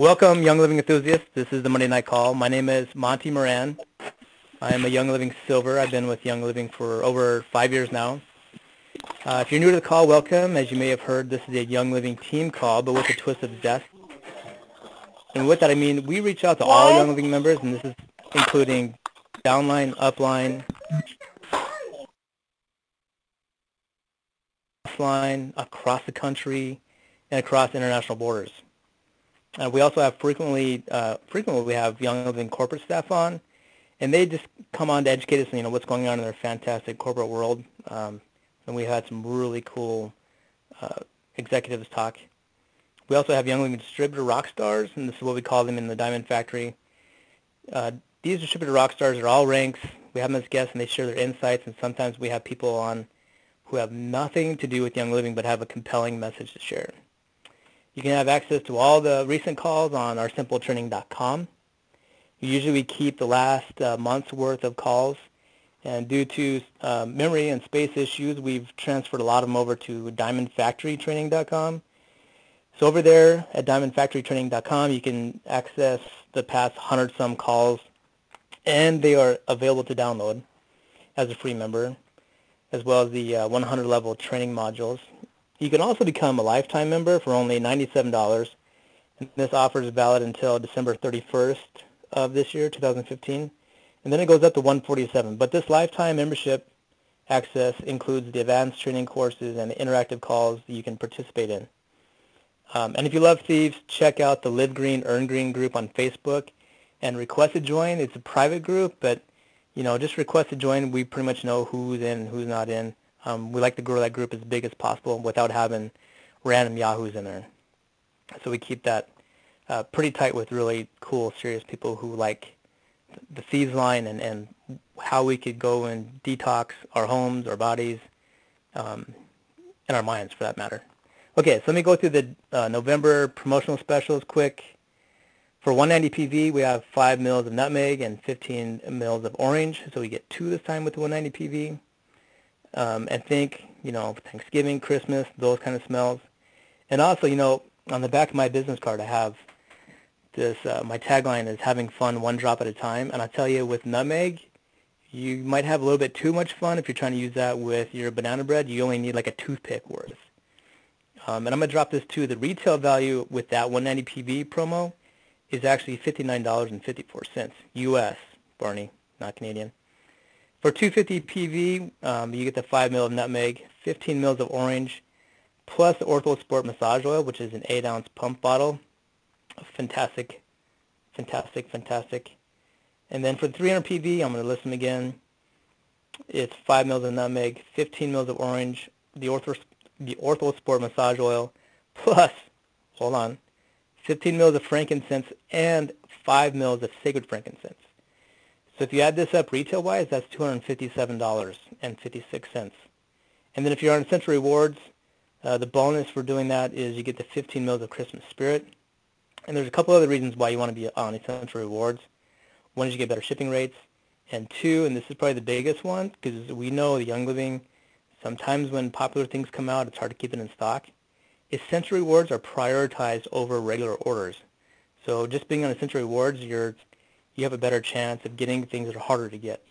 Welcome, Young Living enthusiasts. This is the Monday Night Call. My name is Monty Moran. I am a Young Living Silver. I've been with Young Living for over five years now. Uh, if you're new to the call, welcome. As you may have heard, this is a Young Living team call, but with a twist of zest. And with that, I mean we reach out to all Young Living members, and this is including downline, upline, offline, across the country, and across international borders. Uh, we also have frequently, uh, frequently we have Young Living corporate staff on, and they just come on to educate us on you know what's going on in their fantastic corporate world. Um, and we had some really cool uh, executives talk. We also have Young Living distributor rock stars, and this is what we call them in the Diamond Factory. Uh, these distributor rock stars are all ranks. We have them as guests, and they share their insights. And sometimes we have people on who have nothing to do with Young Living but have a compelling message to share. You can have access to all the recent calls on our simpletraining.com. Usually we keep the last uh, month's worth of calls, and due to uh, memory and space issues, we've transferred a lot of them over to diamondfactorytraining.com. So over there at diamondfactorytraining.com, you can access the past 100-some calls, and they are available to download as a free member, as well as the uh, 100-level training modules. You can also become a lifetime member for only $97. And this offer is valid until December 31st of this year, 2015. And then it goes up to 147 But this lifetime membership access includes the advanced training courses and the interactive calls that you can participate in. Um, and if you love thieves, check out the Live Green, Earn Green group on Facebook and request to join. It's a private group, but you know, just request to join. We pretty much know who's in, who's not in. Um, we like to grow that group as big as possible without having random yahoos in there. So we keep that uh, pretty tight with really cool, serious people who like the thieves line and, and how we could go and detox our homes, our bodies, um, and our minds for that matter. Okay, so let me go through the uh, November promotional specials quick. For 190 PV, we have 5 mils of nutmeg and 15 mils of orange, so we get two this time with the 190 PV um, and think, you know, Thanksgiving, Christmas, those kind of smells. And also, you know, on the back of my business card, I have this, uh, my tagline is having fun one drop at a time. And I tell you, with nutmeg, you might have a little bit too much fun if you're trying to use that with your banana bread. You only need like a toothpick worth. Um, and I'm going to drop this too. The retail value with that 190 PV promo is actually $59.54 U.S., Barney, not Canadian. For 250 PV, um, you get the 5 mil of nutmeg, 15 mils of orange, plus the Orthosport massage oil, which is an 8-ounce pump bottle. Fantastic, fantastic, fantastic. And then for 300 PV, I'm going to list them again. It's 5 mils of nutmeg, 15 mils of orange, the, Ortho, the Orthosport massage oil, plus, hold on, 15 mils of frankincense and 5 mils of sacred frankincense. So if you add this up retail-wise, that's $257.56. And then if you're on Essential Rewards, uh, the bonus for doing that is you get the 15 mils of Christmas Spirit. And there's a couple other reasons why you want to be on Essential Rewards. One is you get better shipping rates. And two, and this is probably the biggest one, because we know the Young Living, sometimes when popular things come out, it's hard to keep it in stock. Essential Rewards are prioritized over regular orders. So just being on Essential Rewards, you're you have a better chance of getting things that are harder to get.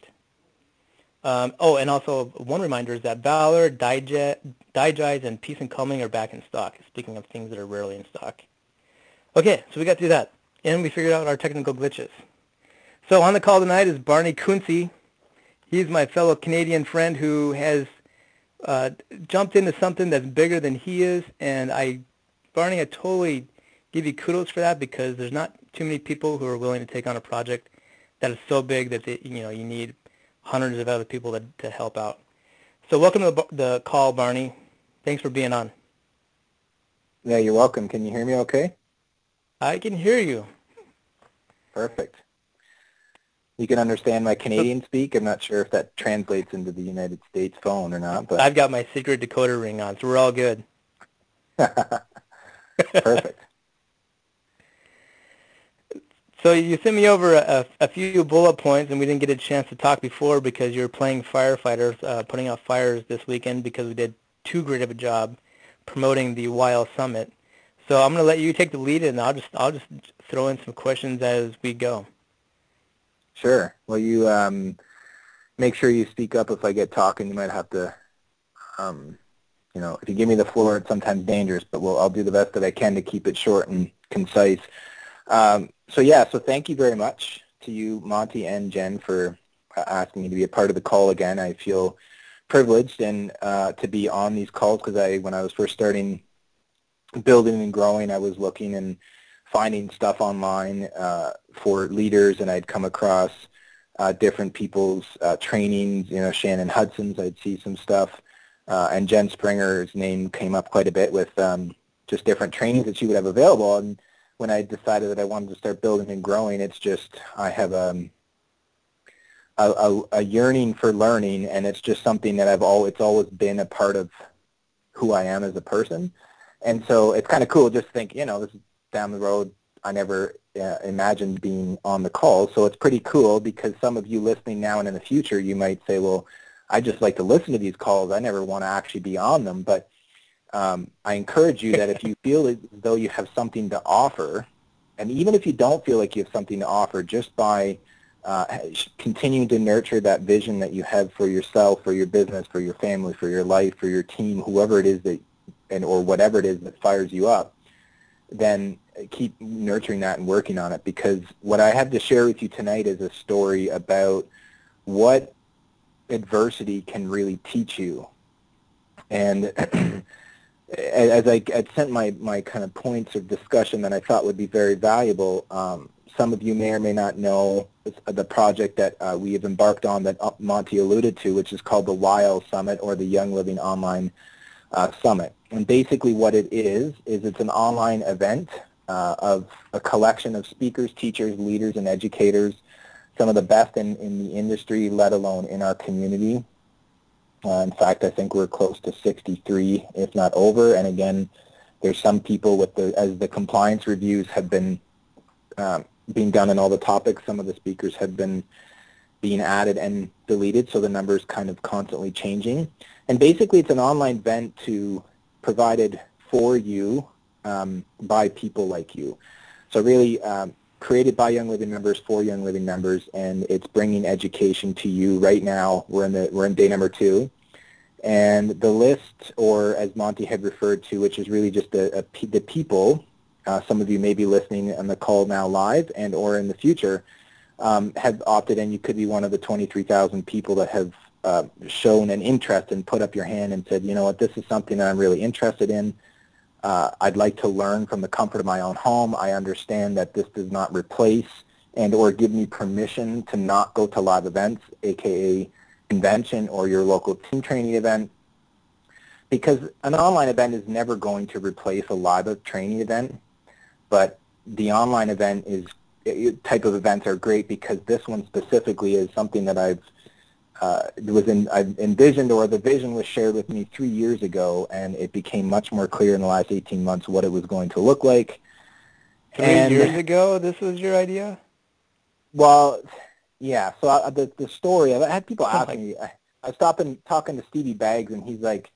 Um, oh, and also one reminder is that Valor, Digize, and Peace and Calming are back in stock, speaking of things that are rarely in stock. Okay, so we got through that, and we figured out our technical glitches. So on the call tonight is Barney Kunze. He's my fellow Canadian friend who has uh, jumped into something that's bigger than he is, and I, Barney, I totally give you kudos for that because there's not too many people who are willing to take on a project that is so big that they, you know you need hundreds of other people to, to help out. So welcome to the, the call, Barney. Thanks for being on. Yeah, you're welcome. Can you hear me okay? I can hear you. Perfect. You can understand my Canadian speak. I'm not sure if that translates into the United States phone or not. But I've got my secret decoder ring on, so we're all good. Perfect. So you sent me over a, a, few bullet points, and we didn't get a chance to talk before because you were playing firefighters, uh, putting out fires this weekend because we did too great of a job promoting the YL Summit. So I'm going to let you take the lead, and I'll just I'll just throw in some questions as we go. Sure. Well, you um, make sure you speak up if I get talking. You might have to, um, you know, if you give me the floor, it's sometimes dangerous, but we'll, I'll do the best that I can to keep it short and concise. Um, so yeah, so thank you very much to you, Monty and Jen, for uh, asking me to be a part of the call again. I feel privileged and uh, to be on these calls because I, when I was first starting building and growing, I was looking and finding stuff online uh, for leaders, and I'd come across uh, different people's uh, trainings. You know, Shannon Hudson's, I'd see some stuff, uh, and Jen Springer's name came up quite a bit with um, just different trainings that she would have available. And when I decided that I wanted to start building and growing, it's just I have um, a, a, a yearning for learning, and it's just something that I've always it's always been a part of who I am as a person. And so it's kind of cool just to think, you know, this is down the road. I never uh, imagined being on the call. So it's pretty cool because some of you listening now and in the future, you might say, well, I just like to listen to these calls. I never want to actually be on them. But um, I encourage you that if you feel as though you have something to offer, and even if you don't feel like you have something to offer, just by uh, continuing to nurture that vision that you have for yourself, for your business, for your family, for your life, for your team, whoever it is that, and or whatever it is that fires you up, then keep nurturing that and working on it. Because what I have to share with you tonight is a story about what adversity can really teach you. And as I had sent my, my kind of points of discussion that I thought would be very valuable, um, some of you may or may not know the project that uh, we have embarked on that uh, Monty alluded to, which is called the YL Summit or the Young Living Online uh, Summit. And basically what it is, is it's an online event uh, of a collection of speakers, teachers, leaders, and educators, some of the best in, in the industry, let alone in our community. Uh, in fact, I think we're close to 63, if not over. And again, there's some people with the, as the compliance reviews have been um, being done in all the topics, some of the speakers have been being added and deleted, so the number's kind of constantly changing. And basically, it's an online event to provided for you um, by people like you. So really, um, created by Young Living members for Young Living members, and it's bringing education to you right now. We're in the we're in day number two, and the list, or as Monty had referred to, which is really just a, a the people. Uh, some of you may be listening on the call now live, and or in the future, um, have opted in. You could be one of the 23,000 people that have uh, shown an interest and put up your hand and said, you know what, this is something that I'm really interested in. Uh, I'd like to learn from the comfort of my own home. I understand that this does not replace and or give me permission to not go to live events, aka convention or your local team training event, because an online event is never going to replace a live training event, but the online event is type of events are great because this one specifically is something that I've uh, was in, I envisioned or the vision was shared with me three years ago, and it became much more clear in the last 18 months what it was going to look like. Three and, years ago, this was your idea? Well, yeah. So I, the the story, I had people ask me. I, I stopped and talking to Stevie Baggs, and he's like,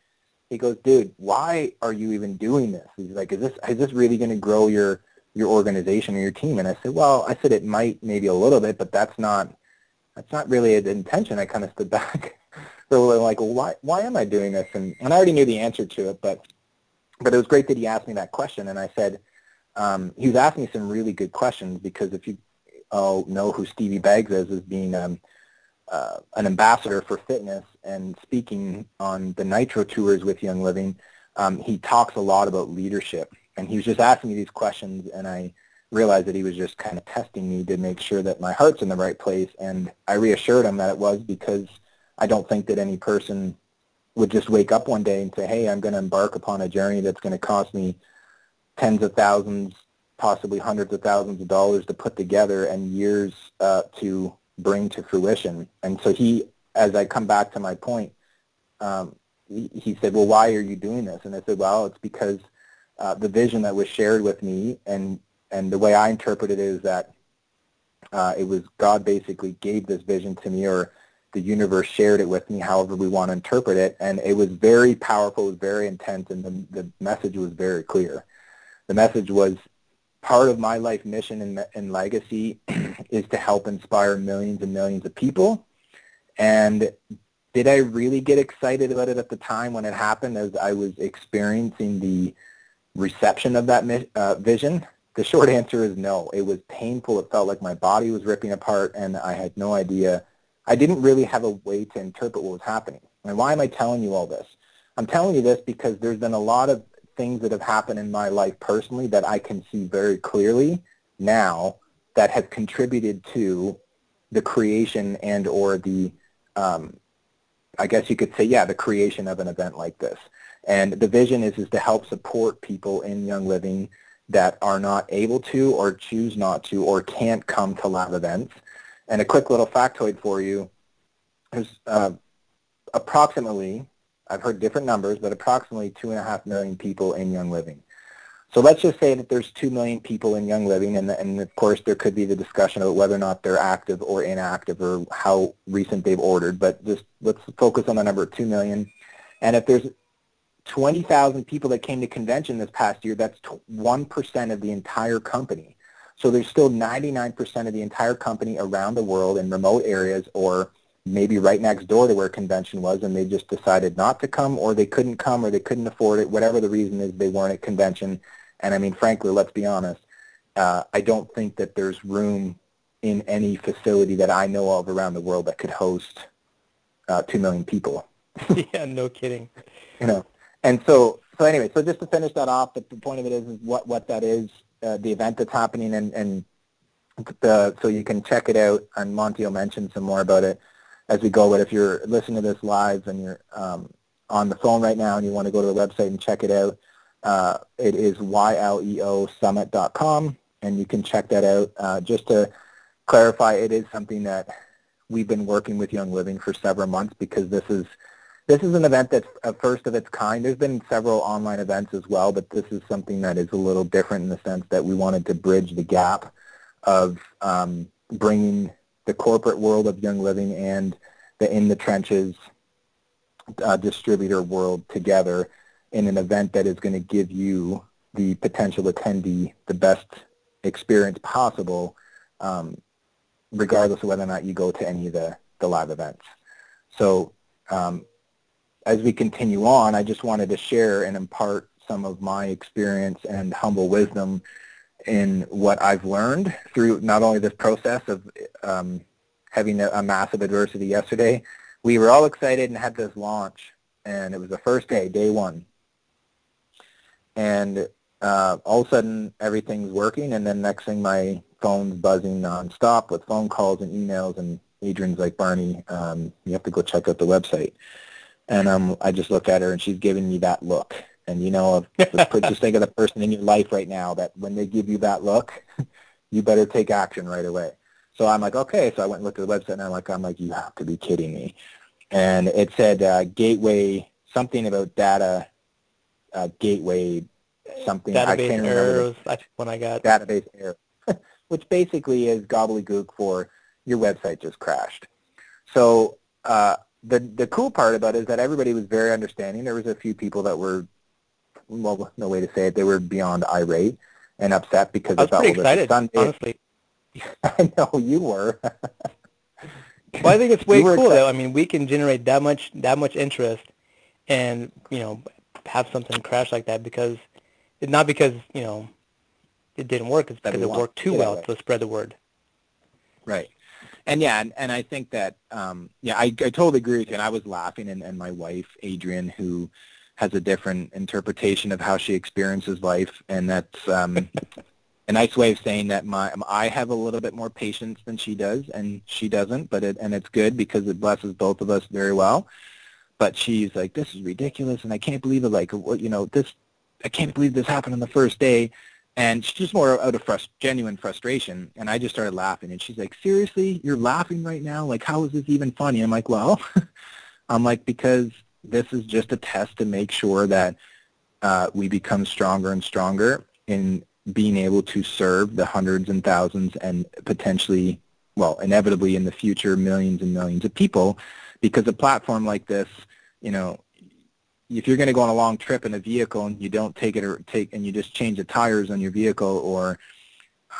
he goes, dude, why are you even doing this? He's like, is this is this really going to grow your your organization or your team? And I said, well, I said it might maybe a little bit, but that's not that's not really an intention. I kind of stood back. so like, well, why, why am I doing this? And, and I already knew the answer to it, but, but it was great that he asked me that question. And I said, um, he was asking me some really good questions because if you all know who Stevie Baggs is, as being um, uh, an ambassador for fitness and speaking on the Nitro tours with Young Living, um, he talks a lot about leadership. And he was just asking me these questions, and I realized that he was just kind of testing me to make sure that my heart's in the right place. And I reassured him that it was because I don't think that any person would just wake up one day and say, hey, I'm going to embark upon a journey that's going to cost me tens of thousands, possibly hundreds of thousands of dollars to put together and years uh, to bring to fruition. And so he, as I come back to my point, um, he, he said, well, why are you doing this? And I said, well, it's because uh, the vision that was shared with me and and the way I interpret it is that uh, it was God basically gave this vision to me, or the universe shared it with me, however we want to interpret it, and it was very powerful, it was very intense, and the, the message was very clear. The message was part of my life mission and, and legacy is to help inspire millions and millions of people. And did I really get excited about it at the time when it happened as I was experiencing the reception of that uh, vision? The short answer is no. It was painful. It felt like my body was ripping apart and I had no idea. I didn't really have a way to interpret what was happening. And why am I telling you all this? I'm telling you this because there's been a lot of things that have happened in my life personally that I can see very clearly now that have contributed to the creation and or the, um, I guess you could say, yeah, the creation of an event like this. And the vision is, is to help support people in Young Living that are not able to or choose not to or can't come to lab events. And a quick little factoid for you, there's uh, approximately I've heard different numbers, but approximately 2.5 million people in Young Living. So let's just say that there's 2 million people in Young Living, and, and of course there could be the discussion about whether or not they're active or inactive or how recent they've ordered, but just let's focus on the number of 2 million. And if there's 20,000 people that came to convention this past year, that's 1% of the entire company. So there's still 99% of the entire company around the world in remote areas or maybe right next door to where convention was and they just decided not to come or they couldn't come or they couldn't afford it, whatever the reason is they weren't at convention. And I mean, frankly, let's be honest, uh, I don't think that there's room in any facility that I know of around the world that could host uh, 2 million people. yeah, no kidding. You know, and so, so anyway, so just to finish that off, the, the point of it is, is what, what that is, uh, the event that's happening and, and the, so you can check it out and Monty will mention some more about it as we go. But if you're listening to this live and you're um, on the phone right now and you want to go to the website and check it out, uh, it is yleosummit.com, and you can check that out. Uh, just to clarify, it is something that we've been working with Young Living for several months because this is this is an event that's a first of its kind. There's been several online events as well, but this is something that is a little different in the sense that we wanted to bridge the gap of um, bringing the corporate world of Young Living and the in the trenches uh, distributor world together in an event that is going to give you the potential attendee the best experience possible, um, regardless of whether or not you go to any of the, the live events. So um, as we continue on, I just wanted to share and impart some of my experience and humble wisdom in what I've learned through not only this process of um, having a, a, massive adversity yesterday. We were all excited and had this launch, and it was the first day, day one. And uh, all of a sudden, everything's working, and then next thing, my phone's buzzing nonstop with phone calls and emails, and Adrian's like, Barney, um, you have to go check out the website. And um, I just look at her, and she's giving me that look and you know, just think of the person in your life right now that when they give you that look, you better take action right away. So I'm like, okay. So I went and looked at the website, and I'm like, I'm like, you have to be kidding me. And it said uh, gateway something about data uh, gateway something. Database I can't errors. That's when I got database error, which basically is gobbledygook for your website just crashed. So uh, the the cool part about it is that everybody was very understanding. There was a few people that were well, no way to say it. They were beyond irate and upset because I was pretty excited, Sunday. honestly. I know you were. well, I think it's way cool though. I mean, we can generate that much that much interest, and you know, have something crash like that because, it, not because you know, it didn't work. It's because it worked too well to spread the word. Right. And yeah, and, and I think that um, yeah, I, I totally agree with you. And I was laughing, and, and my wife Adrian, who has a different interpretation of how she experiences life, and that's um, a nice way of saying that my I have a little bit more patience than she does, and she doesn't. But it and it's good because it blesses both of us very well. But she's like, this is ridiculous, and I can't believe it. Like, you know, this I can't believe this happened on the first day. And she's just more out of frust- genuine frustration. And I just started laughing. And she's like, seriously, you're laughing right now? Like, how is this even funny? I'm like, well, I'm like, because this is just a test to make sure that uh, we become stronger and stronger in being able to serve the hundreds and thousands and potentially, well, inevitably in the future, millions and millions of people. Because a platform like this, you know, if you're going to go on a long trip in a vehicle and you don't take it or take and you just change the tires on your vehicle or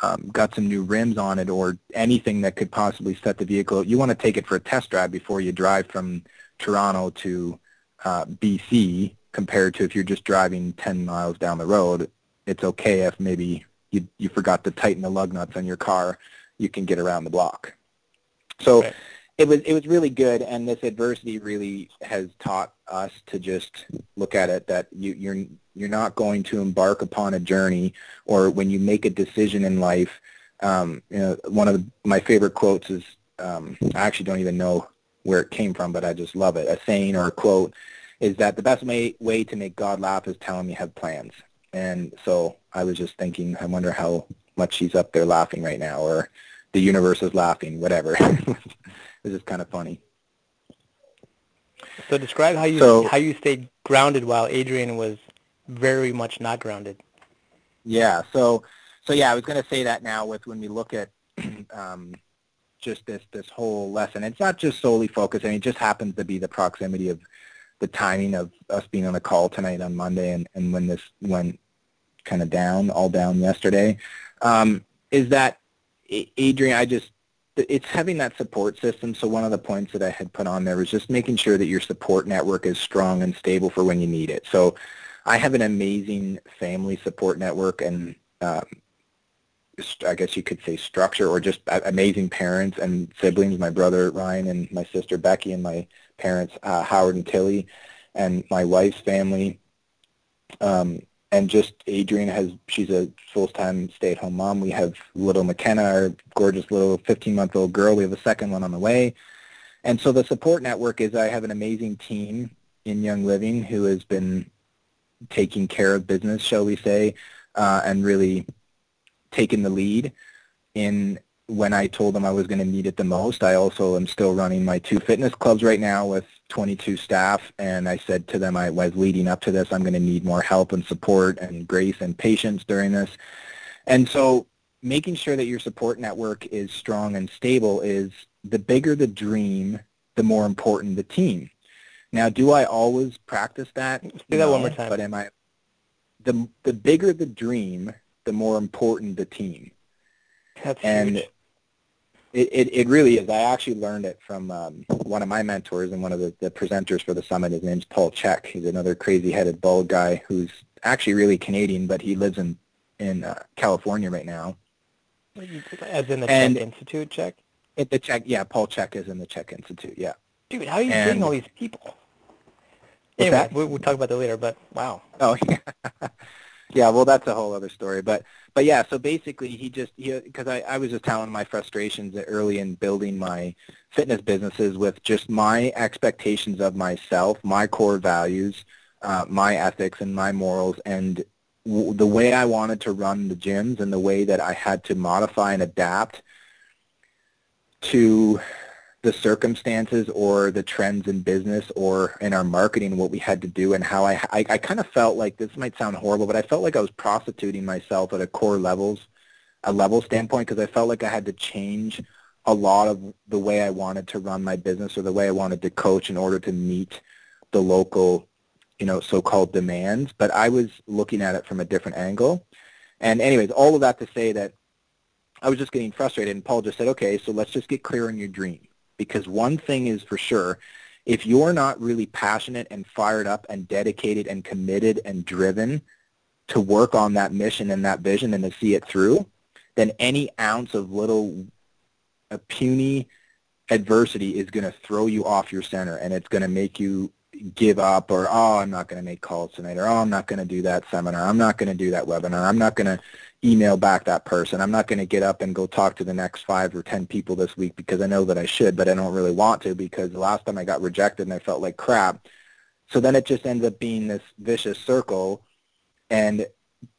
um, got some new rims on it or anything that could possibly set the vehicle, you want to take it for a test drive before you drive from Toronto to uh, BC compared to if you're just driving 10 miles down the road. It's okay if maybe you, you forgot to tighten the lug nuts on your car. You can get around the block. So. It was it was really good, and this adversity really has taught us to just look at it that you, you're you're not going to embark upon a journey, or when you make a decision in life. Um, you know, one of the, my favorite quotes is um, I actually don't even know where it came from, but I just love it. A saying or a quote is that the best way, way to make God laugh is tell him you have plans. And so I was just thinking, I wonder how much he's up there laughing right now, or the universe is laughing, whatever. it was just kind of funny. So describe how you so, how you stayed grounded while Adrian was very much not grounded. Yeah. So so yeah, I was going to say that now with when we look at um, just this this whole lesson. It's not just solely focused. I mean, it just happens to be the proximity of the timing of us being on a call tonight on Monday, and and when this went kind of down, all down yesterday, um, is that Adrian? I just it's having that support system. So one of the points that I had put on there was just making sure that your support network is strong and stable for when you need it. So I have an amazing family support network and um, I guess you could say structure or just amazing parents and siblings, my brother Ryan and my sister Becky and my parents uh, Howard and Tilly and my wife's family. Um, and just Adrian has, she's a full-time stay-at-home mom. We have little McKenna, our gorgeous little 15-month-old girl. We have a second one on the way. And so the support network is I have an amazing team in Young Living who has been taking care of business, shall we say, uh, and really taken the lead in when I told them I was going to need it the most. I also am still running my two fitness clubs right now with 22 staff, and I said to them I was leading up to this, I'm going to need more help and support and grace and patience during this. And so making sure that your support network is strong and stable is the bigger the dream, the more important the team. Now, do I always practice that? Do that no, one more time. But am I the the bigger the dream, the more important the team. That's and huge. It, it, it really is. I actually learned it from um, one of my mentors and one of the, the presenters for the summit. His name's Paul Chek. He's another crazy-headed bald guy who's actually really Canadian, but he lives in in uh, California right now. As in the and Chek Institute, Chek? At the Chek, yeah. Paul Chek is in the Chek Institute, yeah. Dude, how are you and, bring all these people? Anyway, we'll, we'll talk about that later. But wow. Oh yeah. Yeah. Well, that's a whole other story. But but yeah. So basically, he just because I I was just telling my frustrations early in building my fitness businesses with just my expectations of myself, my core values, uh, my ethics, and my morals, and w- the way I wanted to run the gyms, and the way that I had to modify and adapt to the circumstances or the trends in business or in our marketing, what we had to do and how I, I, I kind of felt like, this might sound horrible, but I felt like I was prostituting myself at a core levels, a level standpoint, because I felt like I had to change a lot of the way I wanted to run my business or the way I wanted to coach in order to meet the local, you know, so-called demands. But I was looking at it from a different angle. And anyways, all of that to say that I was just getting frustrated, and Paul just said, okay, so let's just get clear on your dream because one thing is for sure, if you're not really passionate and fired up and dedicated and committed and driven to work on that mission and that vision and to see it through, then any ounce of little a puny adversity is going to throw you off your center and it's going to make you give up or oh I'm not going to make calls tonight or oh I'm not going to do that seminar. I'm not going to do that webinar. I'm not going to email back that person. I'm not going to get up and go talk to the next five or ten people this week because I know that I should, but I don't really want to because the last time I got rejected and I felt like crap. So then it just ends up being this vicious circle. And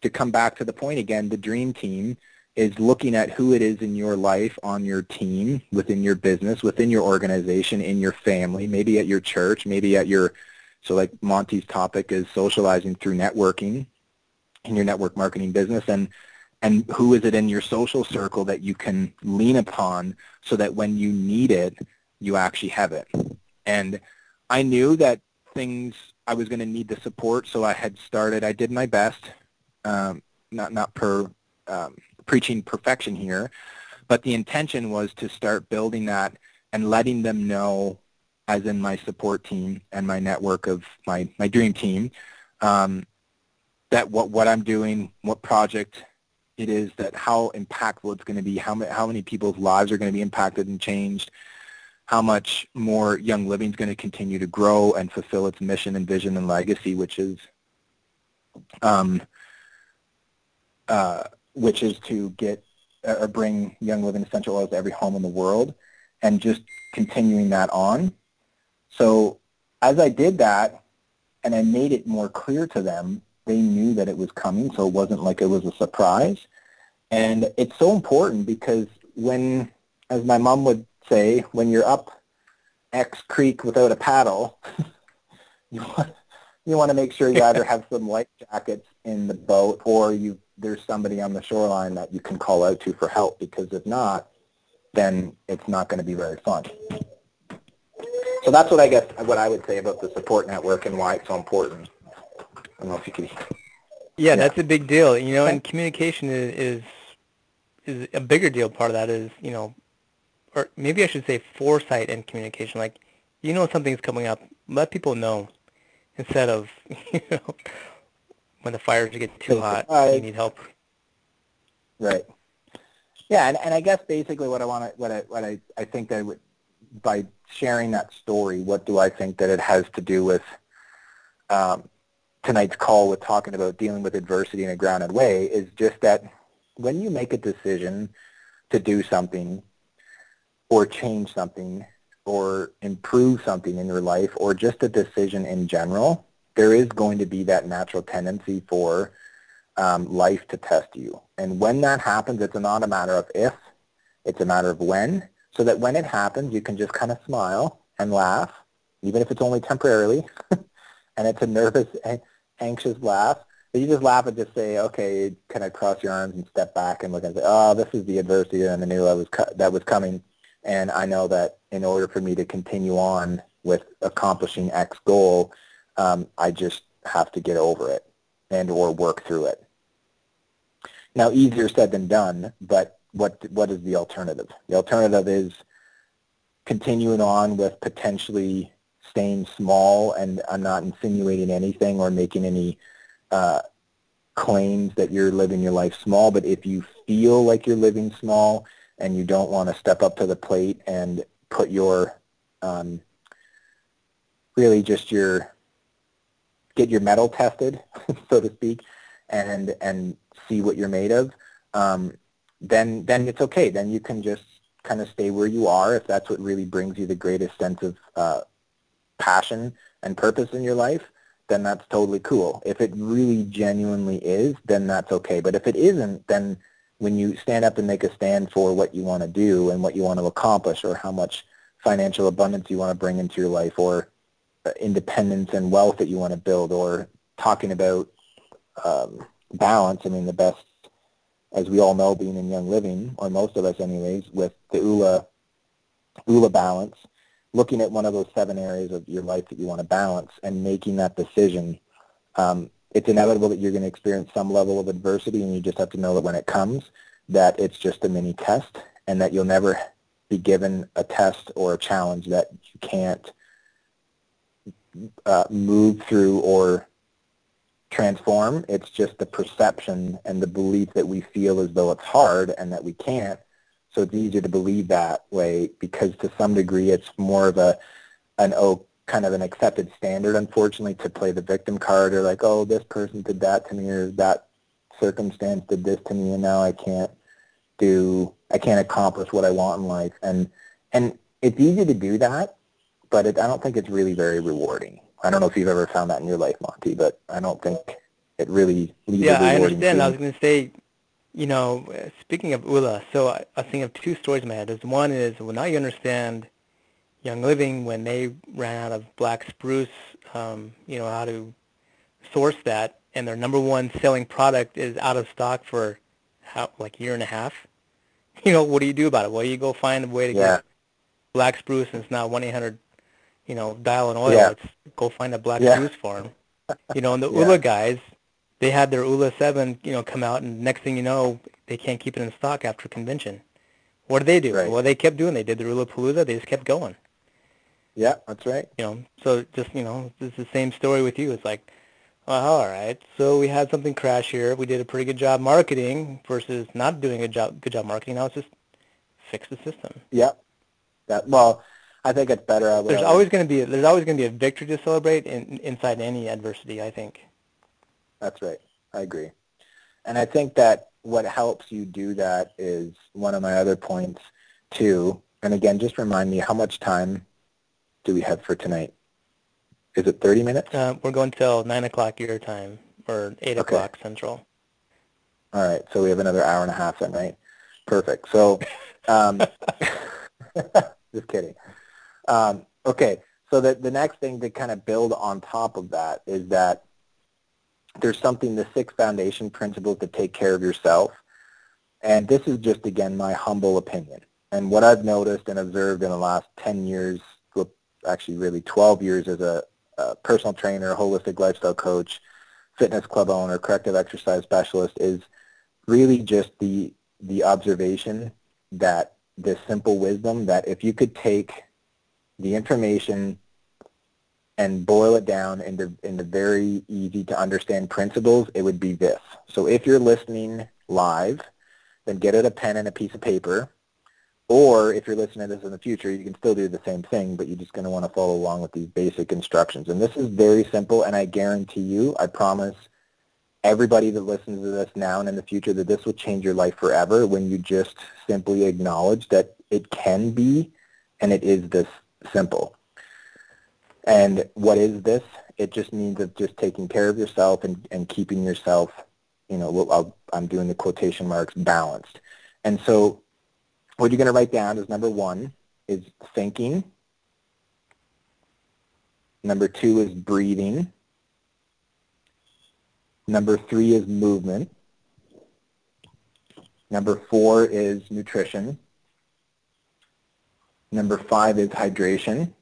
to come back to the point again, the dream team is looking at who it is in your life, on your team, within your business, within your organization, in your family, maybe at your church, maybe at your, so like Monty's topic is socializing through networking in your network marketing business. And and who is it in your social circle that you can lean upon so that when you need it, you actually have it. And I knew that things, I was going to need the support, so I had started, I did my best, um, not, not per um, preaching perfection here, but the intention was to start building that and letting them know, as in my support team and my network of my, my dream team, um, that what, what I'm doing, what project it is, that how impactful it's going to be, how, how many people's lives are going to be impacted and changed, how much more Young Living is going to continue to grow and fulfill its mission and vision and legacy, which is um, uh, which is to get uh, or bring Young Living essential oils to every home in the world, and just continuing that on. So as I did that, and I made it more clear to them, they knew that it was coming, so it wasn't like it was a surprise. And it's so important because when, as my mom would say, when you're up X creek without a paddle, you want, you want to make sure you either have some life jackets in the boat or you there's somebody on the shoreline that you can call out to for help because if not, then it's not going to be very fun. So that's what I guess what I would say about the support network and why it's so important. I don't know if you can. Yeah, yeah. that's a big deal. You know, and communication is, is is a bigger deal. Part of that is you know, or maybe I should say foresight and communication. Like, you know, something's coming up. Let people know instead of you know when the fires get too hot, uh, you need help. Right. Yeah, and, and I guess basically what I want to what I what I, I think that would, by sharing that story, what do I think that it has to do with um, tonight's call with talking about dealing with adversity in a grounded way is just that when you make a decision to do something or change something or improve something in your life or just a decision in general, there is going to be that natural tendency for um, life to test you. And when that happens, it's not a matter of if, it's a matter of when, so that when it happens, you can just kind of smile and laugh, even if it's only temporarily, and it's a nervous, anxious laugh. But you just laugh and just say, okay, kind of cross your arms and step back and look and say, oh, this is the adversity and I knew I was that was coming. And I know that in order for me to continue on with accomplishing X goal, um, I just have to get over it and or work through it. Now, easier said than done, but what what is the alternative? The alternative is continuing on with potentially staying small, and I'm not insinuating anything or making any uh, claims that you're living your life small, but if you feel like you're living small and you don't want to step up to the plate and put your um, really just your get your mettle tested, so to speak, and and see what you're made of, um, then then it's okay. Then you can just kind of stay where you are if that's what really brings you the greatest sense of uh, passion and purpose in your life. Then that's totally cool. If it really genuinely is, then that's okay. But if it isn't, then when you stand up and make a stand for what you want to do and what you want to accomplish or how much financial abundance you want to bring into your life or independence and wealth that you want to build or talking about um, balance. I mean, the best, as we all know, being in Young Living, or most of us anyways, with the ULA, ULA balance, looking at one of those seven areas of your life that you want to balance and making that decision, um, it's inevitable that you're going to experience some level of adversity and you just have to know that when it comes, that it's just a mini test and that you'll never be given a test or a challenge that you can't uh, move through or transform. It's just the perception and the belief that we feel as though it's hard and that we can't. So it's easier to believe that way because to some degree it's more of a an oh kind of an accepted standard unfortunately to play the victim card or like oh this person did that to me or that circumstance did this to me and now I can't do I can't accomplish what I want in life and and it's easy to do that but it, I don't think it's really very rewarding. I don't know if you've ever found that in your life, Monty, but I don't think it really leaves yeah, I understand. I was going to say, you know, speaking of ULA, so I, I think of two stories in my head. one is, well, now you understand Young Living when they ran out of black spruce, um, you know, how to source that, and their number one selling product is out of stock for how, like a year and a half. You know, what do you do about it? Well, you go find a way to yeah. get black spruce, and it's not 1-800 you know, dial an oil. Yeah. Let's go find a black yeah. spruce farm. You know, and the yeah. ULA guys, they had their ULA 7, you know, come out, and next thing you know, they can't keep it in stock after convention. What did they do? Right. Well, they kept doing. They did the ULA Palooza. They just kept going. Yeah, that's right. You know, so just you know, it's the same story with you. It's like, well, all right, so we had something crash here. We did a pretty good job marketing versus not doing a job, good job marketing. Now it's just fix the system. Yeah. That well, I think it's better. I There's always going to be there's always going to be a victory to celebrate in, inside any adversity. I think. That's right. I agree. And I think that what helps you do that is one of my other points too. And again, just remind me how much time do we have for tonight? Is it 30 minutes? Uh, we're going till nine o'clock your time or eight Okay. o'clock central. All right. So we have another hour and a half that night. Perfect. So, um, just kidding. Um, okay. So the, the next thing to kind of build on top of that is that there's something, the six foundation principles to take care of yourself. And this is just, again, my humble opinion. And what I've noticed and observed in the last 10 years, actually really 12 years as a, a personal trainer, holistic lifestyle coach, fitness club owner, corrective exercise specialist is really just the the observation that this simple wisdom that if you could take the information and boil it down into into very easy to understand principles, it would be this. So if you're listening live, then get out a pen and a piece of paper. Or if you're listening to this in the future, you can still do the same thing, but you're just going to want to follow along with these basic instructions. And this is very simple, and I guarantee you, I promise everybody that listens to this now and in the future that this will change your life forever when you just simply acknowledge that it can be and it is this simple. And what is this? It just means of just taking care of yourself and, and keeping yourself, you know, I'll, I'm doing the quotation marks, balanced. And so what you're going to write down is number one is thinking. Number two is breathing. Number three is movement. Number four is nutrition. Number five is hydration.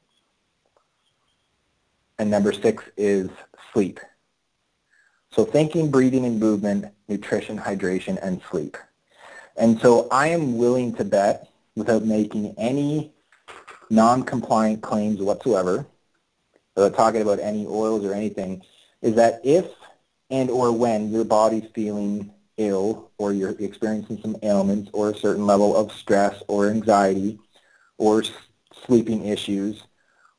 And number six is sleep. So thinking, breathing, and movement, nutrition, hydration, and sleep. And so I am willing to bet, without making any non-compliant claims whatsoever, without talking about any oils or anything, is that if and or when your body's feeling ill or you're experiencing some ailments or a certain level of stress or anxiety or sleeping issues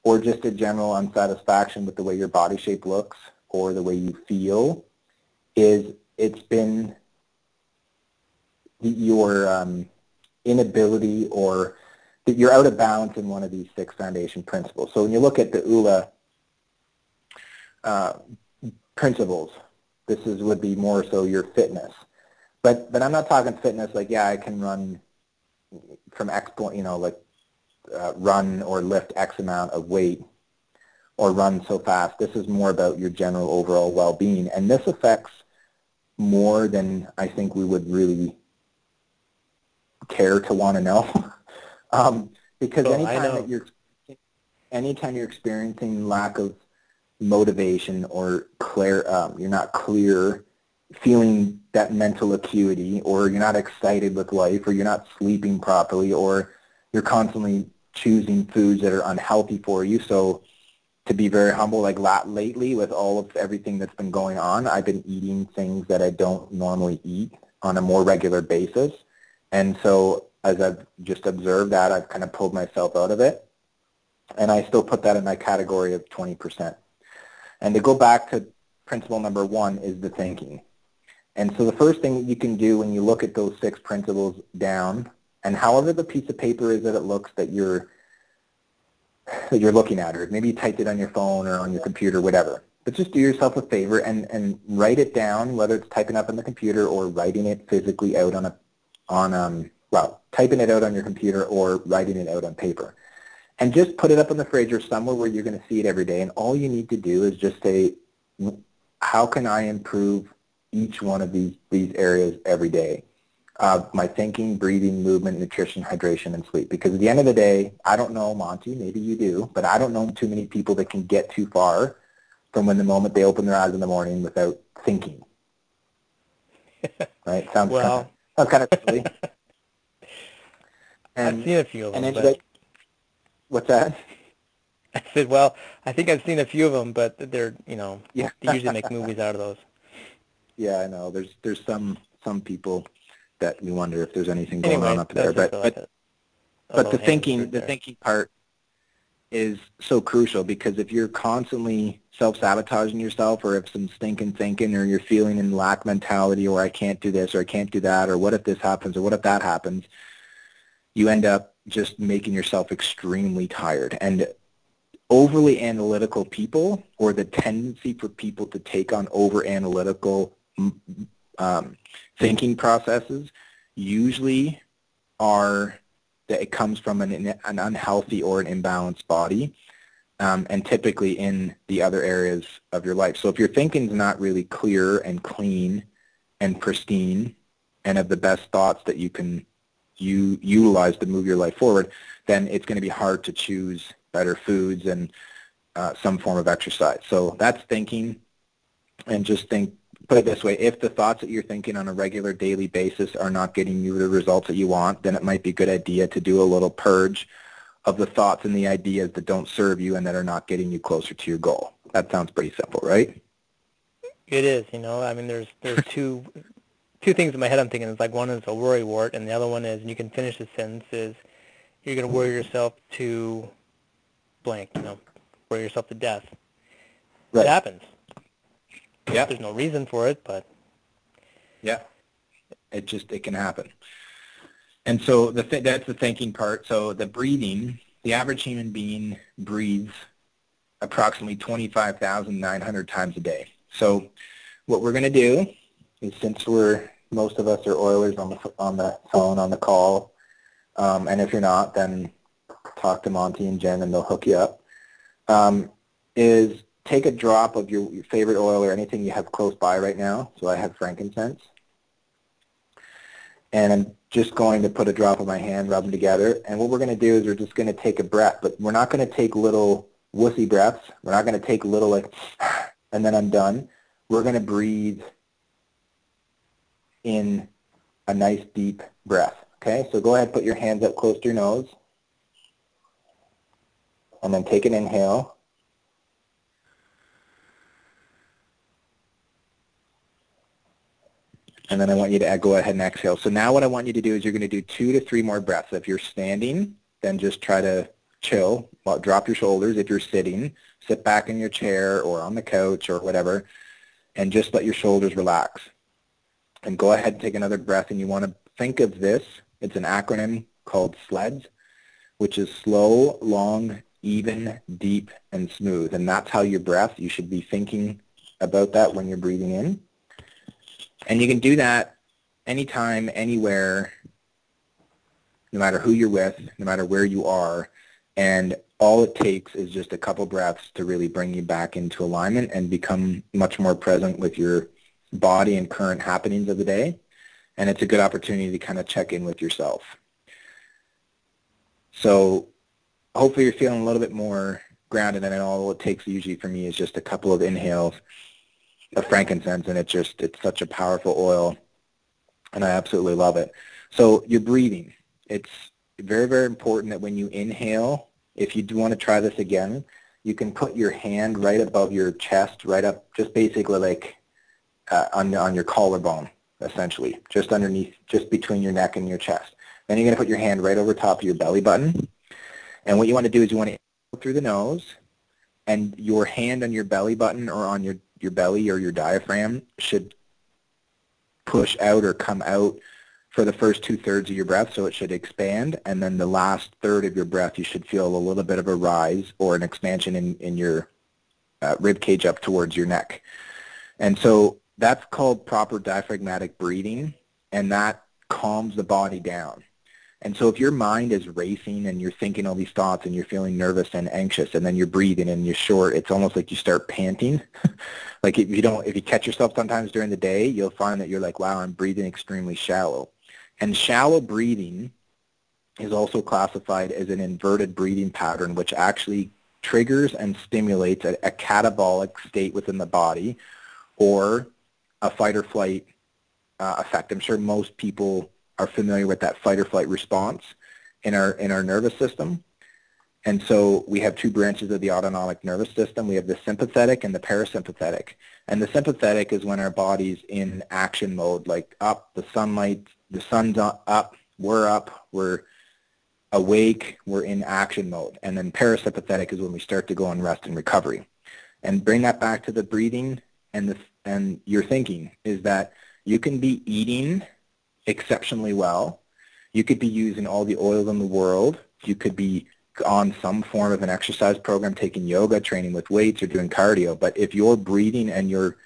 or just a general unsatisfaction with the way your body shape looks or the way you feel, is it's been your um, inability or that you're out of balance in one of these six foundation principles. So when you look at the ULA uh, principles, this is would be more so your fitness. But but I'm not talking fitness like yeah I can run from X point you know like uh, run or lift X amount of weight or run so fast. This is more about your general overall well-being, and this affects more than I think we would really care to want to know. um, because Oh, I anytime that you're anytime you're experiencing lack of motivation or clear, um, you're not clear, feeling that mental acuity, or you're not excited with life, or you're not sleeping properly, or you're constantly choosing foods that are unhealthy for you. So to be very humble, like la- lately with all of everything that's been going on, I've been eating things that I don't normally eat on a more regular basis. And so as I've just observed that, I've kind of pulled myself out of it. And I still put that in my category of 20%. And to go back to principle number one is the thinking. And so the first thing you can do when you look at those six principles down, and however the piece of paper is that it looks that you're that you're looking at, or maybe you typed it on your phone or on your computer, whatever. But just do yourself a favor and, and write it down, whether it's typing up on the computer or writing it physically out on a on um well, typing it out on your computer or writing it out on paper. And just put it up in the fridge or somewhere where you're going to see it every day. And all you need to do is just say, how can I improve each one of these, these areas every day? Uh, my thinking, breathing, movement, nutrition, hydration, and sleep. Because at the end of the day, I don't know, Monty, maybe you do, but I don't know too many people that can get too far from when the moment they open their eyes in the morning without thinking. right? Sounds well, kind of, sounds kind of silly. And, I've seen a few of them. And but... what's that? I said, well, I think I've seen a few of them, but they're, you know, yeah. they usually make movies out of those. Yeah, I know. There's there's some some people that we wonder if there's anything going anyway, on up there, but like but, but the thinking the there. thinking part is so crucial because if you're constantly self-sabotaging yourself or if some stinking thinking or you're feeling in lack mentality or I can't do this or I can't do that or what if this happens or what if that happens, you end up just making yourself extremely tired. And overly analytical people or the tendency for people to take on over analytical um, thinking processes usually are that it comes from an, an unhealthy or an imbalanced body um, and typically in the other areas of your life. So if your thinking is not really clear and clean and pristine and of the best thoughts that you can utilize to move your life forward, then it's going to be hard to choose better foods and uh, some form of exercise. So that's thinking and just think, put it this way, if the thoughts that you're thinking on a regular daily basis are not getting you the results that you want, then it might be a good idea to do a little purge of the thoughts and the ideas that don't serve you and that are not getting you closer to your goal. That sounds pretty simple, right? It is, you know. I mean, there's there's two two things in my head I'm thinking. It's like one is a worry wart, and the other one is, and you can finish the sentence, is you're going to worry yourself to blank, you know, worry yourself to death. Right. It happens. Yeah. There's no reason for it, but yeah, it just it can happen. And so the th- that's the thinking part. So the breathing, the average human being breathes approximately 25,900 times a day. So what we're going to do is since we're most of us are Oilers on the on the phone on the call, um, and if you're not, then talk to Monty and Jen and they'll hook you up, um, is take a drop of your, your favorite oil or anything you have close by right now. So I have frankincense. And I'm just going to put a drop of my hand, rub them together. And what we're going to do is we're just going to take a breath, but we're not going to take little wussy breaths. We're not going to take little like, and then I'm done. We're going to breathe in a nice deep breath. Okay, so go ahead, put your hands up close to your nose and then take an inhale. And then I want you to go ahead and exhale. So now what I want you to do is you're going to do two to three more breaths. If you're standing, then just try to chill. Drop your shoulders. If you're sitting, sit back in your chair or on the couch or whatever, and just let your shoulders relax. And go ahead and take another breath. And you want to think of this. It's an acronym called SLEDS, which is slow, long, even, deep, and smooth. And that's how your breath, you should be thinking about that when you're breathing in. And you can do that anytime, anywhere, no matter who you're with, no matter where you are. And all it takes is just a couple breaths to really bring you back into alignment and become much more present with your body and current happenings of the day. And it's a good opportunity to kind of check in with yourself. So hopefully you're feeling a little bit more grounded and all it takes usually for me is just a couple of inhales of frankincense and it's just it's such a powerful oil and I absolutely love it. So you're breathing. It's very, very important that when you inhale, if you do want to try this again, you can put your hand right above your chest, right up, just basically like uh, on, on your collarbone, essentially, just underneath, just between your neck and your chest. Then you're going to put your hand right over top of your belly button, and what you want to do is you want to through the nose, and your hand on your belly button or on your, your belly or your diaphragm should push out or come out for the first two-thirds of your breath, so it should expand, and then the last third of your breath, you should feel a little bit of a rise or an expansion in, in your uh, rib cage up towards your neck. And so that's called proper diaphragmatic breathing, and that calms the body down. And so if your mind is racing and you're thinking all these thoughts and you're feeling nervous and anxious and then you're breathing and you're short, it's almost like you start panting. like if you don't, if you catch yourself sometimes during the day, you'll find that you're like, wow, I'm breathing extremely shallow. And shallow breathing is also classified as an inverted breathing pattern, which actually triggers and stimulates a, a catabolic state within the body or a fight or flight uh, effect. I'm sure most people are familiar with that fight or flight response in our in our nervous system. And so we have two branches of the autonomic nervous system. We have the sympathetic and the parasympathetic. And the sympathetic is when our body's in action mode, like up, the sunlight, the sun's up, we're up, we're awake, we're in action mode. And then parasympathetic is when we start to go on rest and recovery. And bring that back to the breathing and the and your thinking is that you can be eating exceptionally well. You could be using all the oils in the world. You could be on some form of an exercise program, taking yoga, training with weights, or doing cardio. But if your breathing and your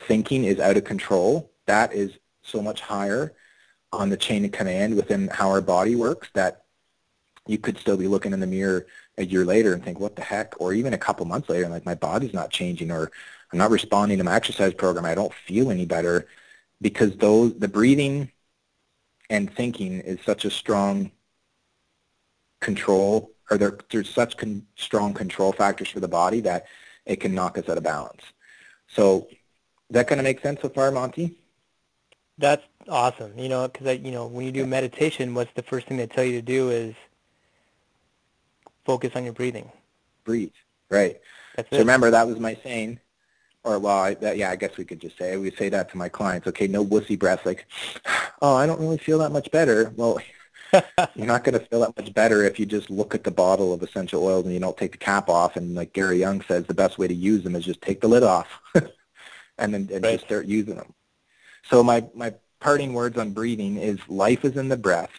thinking is out of control, that is so much higher on the chain of command within how our body works that you could still be looking in the mirror a year later and think, what the heck? Or even a couple months later, and like my body's not changing, or I'm not responding to my exercise program. I don't feel any better because those the breathing and thinking is such a strong control, or there, there's such con, strong control factors for the body that it can knock us out of balance. So, that kind of makes sense so far, Monty? That's awesome. You know, because you know when you do meditation, what's the first thing they tell you to do is focus on your breathing. Breathe. Right. That's so it. remember that was my saying or well, I, that, yeah, I guess we could just say we say that to my clients. Okay, no wussy breath. Like, oh, I don't really feel that much better. Well, you're not going to feel that much better if you just look at the bottle of essential oils and you don't take the cap off. And like Gary Young says, the best way to use them is just take the lid off, and then and right. just start using them. So my my parting words on breathing is life is in the breath.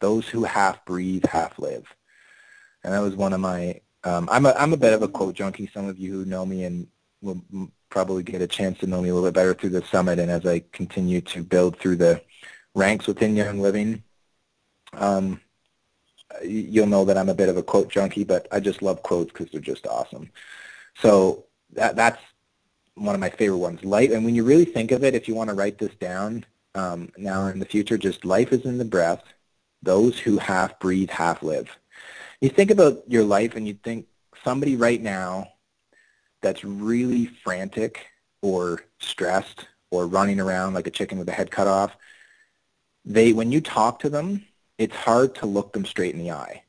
Those who half breathe, half live. And that was one of my. Um, I'm a I'm a bit of a quote junkie. Some of you who know me and will probably get a chance to know me a little bit better through the summit and as I continue to build through the ranks within Young Living. Um, you'll know that I'm a bit of a quote junkie, but I just love quotes because they're just awesome. So that, that's one of my favorite ones. Life, and when you really think of it, if you want to write this down um, now in the future, just life is in the breath. Those who half breathe, half live. You think about your life and you think somebody right now that's really frantic or stressed or running around like a chicken with a head cut off, they when you talk to them, it's hard to look them straight in the eye.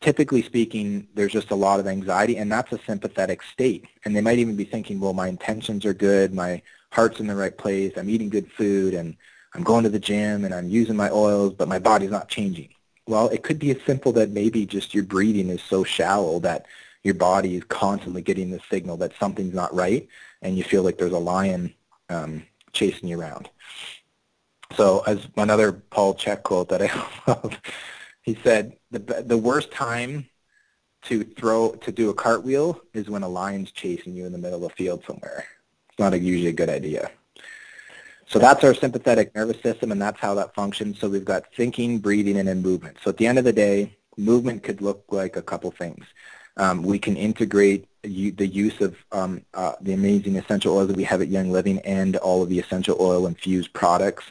Typically speaking, there's just a lot of anxiety, and that's a sympathetic state. And they might even be thinking, well, my intentions are good, my heart's in the right place, I'm eating good food, and I'm going to the gym, and I'm using my oils, but my body's not changing. Well, it could be as simple that maybe just your breathing is so shallow that your body is constantly getting the signal that something's not right, and you feel like there's a lion um, chasing you around. So as another Paul Chek quote that I love, he said, the, the worst time to throw to do a cartwheel is when a lion's chasing you in the middle of a field somewhere. It's not a, usually a good idea. So that's our sympathetic nervous system, and that's how that functions. So we've got thinking, breathing, and then movement. So at the end of the day, movement could look like a couple things. Um, we can integrate the use of um, uh, the amazing essential oils that we have at Young Living and all of the essential oil infused products,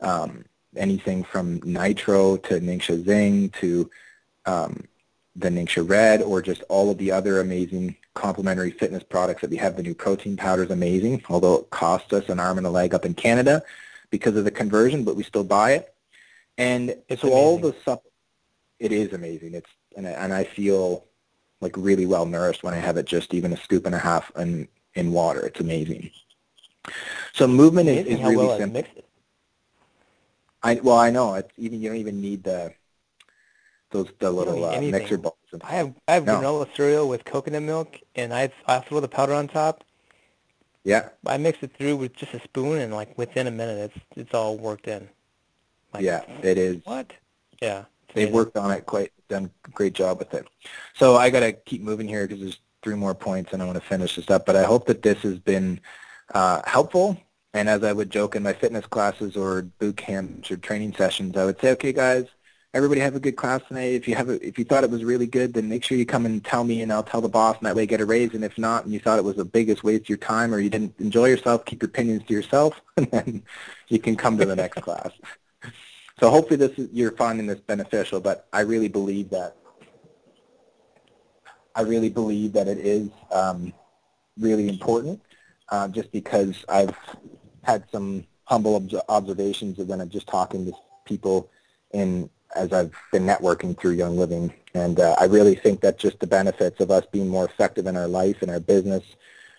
um, anything from Nitro to Ningxia Zyng to um, the Ningxia Red or just all of the other amazing complementary fitness products that we have. The new protein powder is amazing, although it costs us an arm and a leg up in Canada because of the conversion, but we still buy it. And it's so amazing. all the stuff, it is amazing. It's and I, and I feel like really well nourished when I have it just even a scoop and a half in, in water. It's amazing. So movement is, is really well simple. I well I know it's even you don't even need the those the little uh, mixer bowls. I have I have no. granola cereal with coconut milk and I I throw the powder on top. Yeah. I mix it through with just a spoon and like within a minute it's it's all worked in. Like, yeah, it is. What? Yeah. They've worked on it quite done a great job with it. So I got to keep moving here because there's three more points and I want to finish this up. But I hope that this has been uh, helpful. And as I would joke in my fitness classes or boot camps or training sessions, I would say, okay, guys, everybody have a good class tonight. If you have a, if you thought it was really good, then make sure you come and tell me, and I'll tell the boss, and that way get a raise. And if not, and you thought it was the biggest waste of your time, or you didn't enjoy yourself, keep your opinions to yourself, and then you can come to the next class. So hopefully this is, you're finding this beneficial, but I really believe that I really believe that it is um, really important uh, just because I've had some humble ob- observations of when I'm just talking to people in as I've been networking through Young Living. And uh, I really think that just the benefits of us being more effective in our life and our business,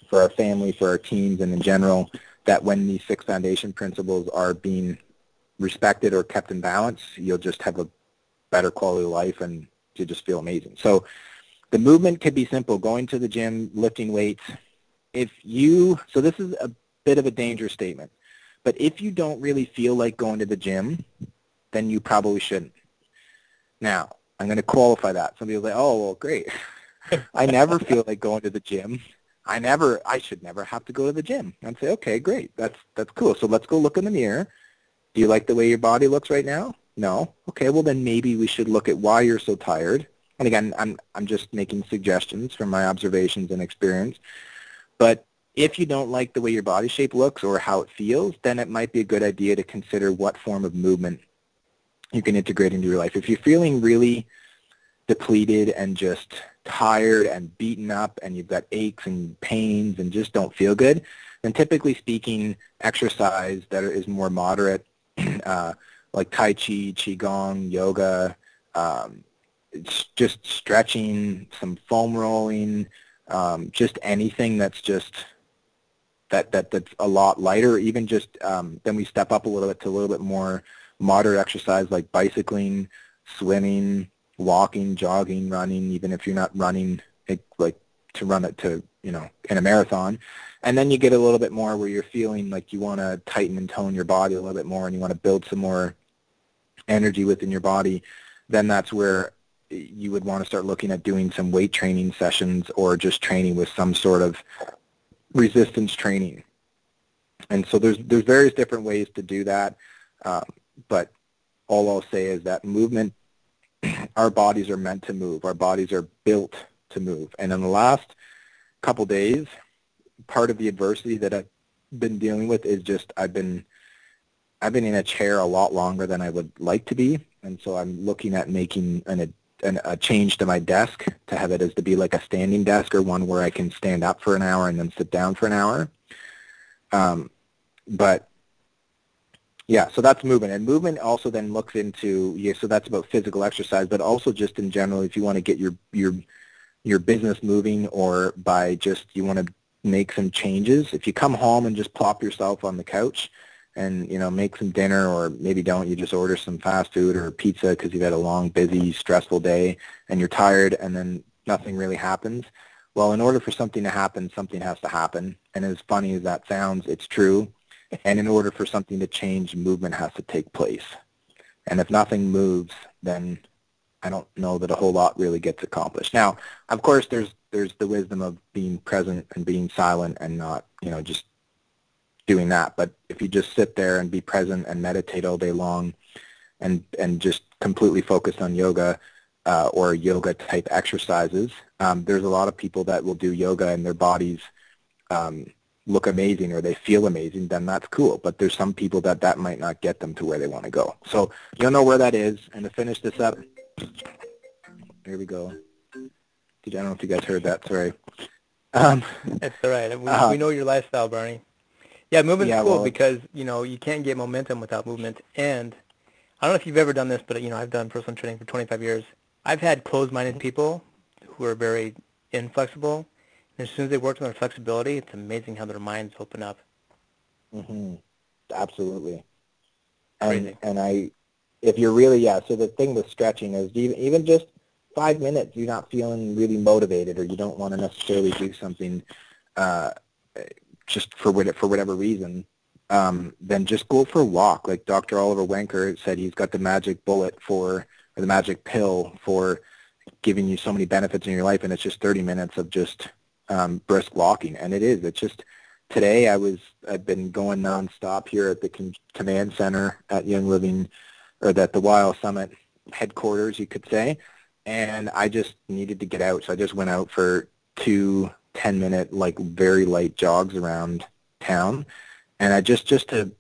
for our family, for our teams, and in general, that when these six foundation principles are being respected or kept in balance, you'll just have a better quality of life and you just feel amazing. So the movement could be simple, going to the gym, lifting weights. If you, so this is a bit of a dangerous statement, but if you don't really feel like going to the gym, then you probably shouldn't. Now, I'm going to qualify that. Somebody will say, oh, well, great. I never feel like going to the gym. I never, I should never have to go to the gym. I'd say, okay, great. That's, that's cool. So let's go look in the mirror. Do you like the way your body looks right now? No. Okay, well then maybe we should look at why you're so tired. And again, I'm, I'm just making suggestions from my observations and experience. But if you don't like the way your body shape looks or how it feels, then it might be a good idea to consider what form of movement you can integrate into your life. If you're feeling really depleted and just tired and beaten up and you've got aches and pains and just don't feel good, then typically speaking, exercise that is more moderate, uh, like Tai Chi, Qigong, yoga, um, it's just stretching, some foam rolling, um, just anything that's just that, that that's a lot lighter, even just um, then we step up a little bit to a little bit more moderate exercise like bicycling, swimming, walking, jogging, running, even if you're not running like to run it to, you know, in a marathon. And then you get a little bit more where you're feeling like you want to tighten and tone your body a little bit more and you want to build some more energy within your body. Then that's where you would want to start looking at doing some weight training sessions or just training with some sort of resistance training. And so there's there's various different ways to do that. Um, but all I'll say is that movement, our bodies are meant to move. Our bodies are built to move. And in the last couple days, part of the adversity that I've been dealing with is just I've been I've been in a chair a lot longer than I would like to be, and so I'm looking at making an, an, a change to my desk to have it as to be like a standing desk or one where I can stand up for an hour and then sit down for an hour. Um, but yeah, so that's movement. And movement also then looks into, yeah, so that's about physical exercise, but also just in general, if you want to get your, your, your business moving or by just, you want to make some changes. If you come home and just plop yourself on the couch and, you know, make some dinner or maybe don't, you just order some fast food or pizza because you've had a long, busy, stressful day and you're tired and then nothing really happens. Well, in order for something to happen, something has to happen. And as funny as that sounds, it's true and in order for something to change, movement has to take place. And if nothing moves, then I don't know that a whole lot really gets accomplished. Now, of course, there's there's the wisdom of being present and being silent and not, you know, just doing that. But if you just sit there and be present and meditate all day long, and and just completely focus on yoga uh, or yoga type exercises, um, there's a lot of people that will do yoga and their bodies um, look amazing or they feel amazing, then that's cool. But there's some people that that might not get them to where they want to go. So you'll know where that is. And to finish this up, here we go. I don't know if you guys heard that. Sorry. Um, That's all right. We, uh, we know your lifestyle, Barney. Yeah, movement's yeah, cool well, because you know you can't get momentum without movement. And I don't know if you've ever done this, but you know I've done personal training for 25 years. I've had closed-minded people who are very inflexible, and as soon as they work on their flexibility, it's amazing how their minds open up. Mhm. Absolutely. And and I, if you're really yeah. So the thing with stretching is even even just five minutes, you're not feeling really motivated, or you don't want to necessarily do something, uh, just for what for whatever reason. Um, then just go for a walk. Like Dr. Oliver Wenker said, he's got the magic bullet for or the magic pill for giving you so many benefits in your life, and it's just 30 minutes of just um, brisk walking, and it is. It's just today I was I've been going nonstop here at the command center at Young Living, or at the Wild Summit headquarters, you could say, and I just needed to get out, so I just went out for two 10-minute, like very light jogs around town, and I just just to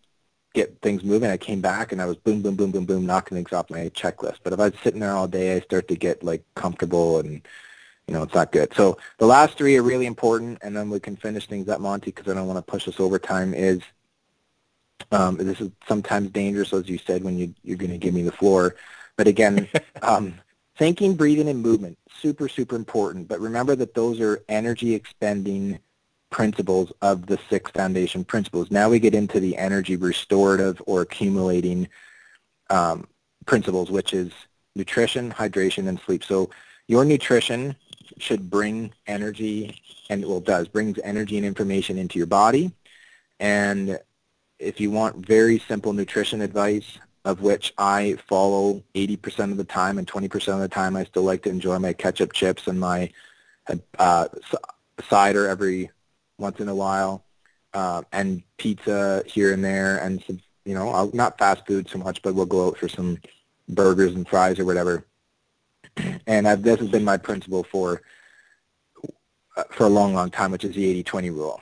get things moving. I came back and I was boom, boom, boom, boom, boom, knocking things off my checklist. But if I was sitting there all day, I start to get like comfortable and you know, it's not good. So the last three are really important, and then we can finish things up, Monty, because I don't want to push us over time, is Um, this is sometimes dangerous, as you said, when you, you're going to give me the floor. But again, um, thinking, breathing, and movement, super, super important. But remember that those are energy expending principles of the six foundation principles. Now we get into the energy restorative or accumulating um, principles, which is nutrition, hydration, and sleep. So your nutrition should bring energy, and well, does, brings energy and information into your body. And if you want very simple nutrition advice, of which I follow 80% of the time, and 20% of the time I still like to enjoy my ketchup chips and my uh, cider every once in a while, uh, and pizza here and there, and some, you know, I'll, not fast food so much, but we'll go out for some burgers and fries or whatever. And I've, this has been my principle for uh, for a long, long time, which is the 80-20 rule.